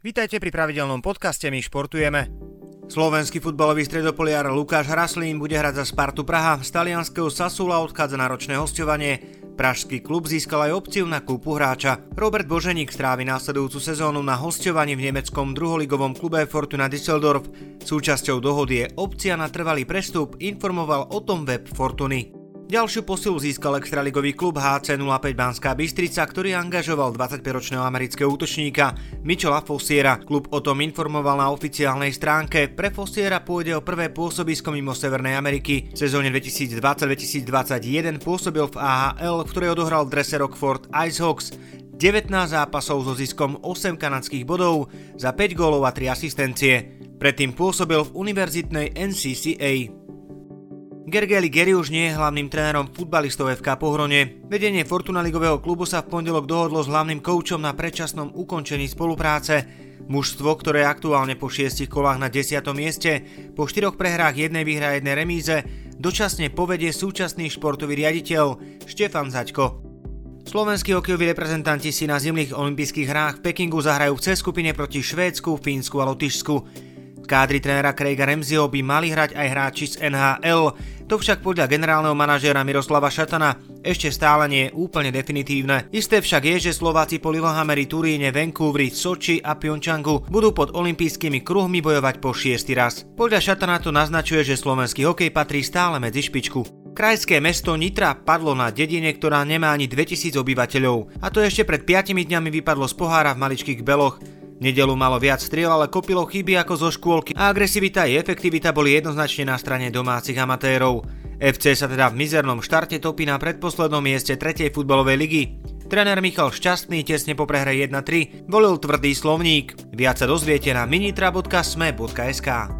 Vítajte pri pravidelnom podcaste My športujeme. Slovenský futbalový stredopoliar Lukáš Hraslín bude hrať za Spartu Praha. Z talianského Sasula odchádza na ročné hostovanie. Pražský klub získal aj opciu na kúpu hráča. Robert Boženík strávi následujúcu sezónu na hostovaní v nemeckom druholigovom klube Fortuna Düsseldorf. Súčasťou dohody je opcia na trvalý prestup, informoval o tom web Fortuny. Ďalšiu posilu získal extraligový klub HC 05 Banská Bystrica, ktorý angažoval 25-ročného amerického útočníka Michela Fossiera. Klub o tom informoval na oficiálnej stránke. Pre Fossiera pôjde o prvé pôsobisko mimo Severnej Ameriky. V sezóne 2020-2021 pôsobil v AHL, v ktorej odohral drese Rockford Icehawks. 19 zápasov so ziskom 8 kanadských bodov za 5 gólov a 3 asistencie. Predtým pôsobil v univerzitnej NCCA. Gergely Gary už nie je hlavným trénerom futbalistov FK Pohrone. Vedenie Fortuna ligového klubu sa v pondelok dohodlo s hlavným koučom na predčasnom ukončení spolupráce. Mužstvo, ktoré aktuálne po šiestich kolách na 10. mieste, po štyroch prehrách jednej výhre a jednej remíze, dočasne povedie súčasný športový riaditeľ Štefan Zaďko. Slovenskí hokejoví reprezentanti si na zimných olympijských hrách v Pekingu zahrajú v C skupine proti Švédsku, Fínsku a Lotyšsku. V kádri trénera Craiga Remziho by mali hrať aj hráči z NHL, to však podľa generálneho manažéra Miroslava Šatana ešte stále nie je úplne definitívne. Isté však je, že Slováci po Lillehammeri, Turíne, Vancouveri, Soči a Pyeongchangu budú pod olympijskými kruhmi bojovať po šiestý raz. Podľa Šatana to naznačuje, že slovenský hokej patrí stále medzi špičku. Krajské mesto Nitra padlo na dedine, ktorá nemá ani 2000 obyvateľov. A to ešte pred 5 dňami vypadlo z pohára v maličkých beloch. Nedelu malo viac striel, ale kopilo chyby ako zo škôlky a agresivita i efektivita boli jednoznačne na strane domácich amatérov. FC sa teda v mizernom štarte topí na predposlednom mieste 3. futbalovej ligy. Tréner Michal Šťastný tesne po prehre 1-3 volil tvrdý slovník. Viac sa dozviete na minitra.sme.sk.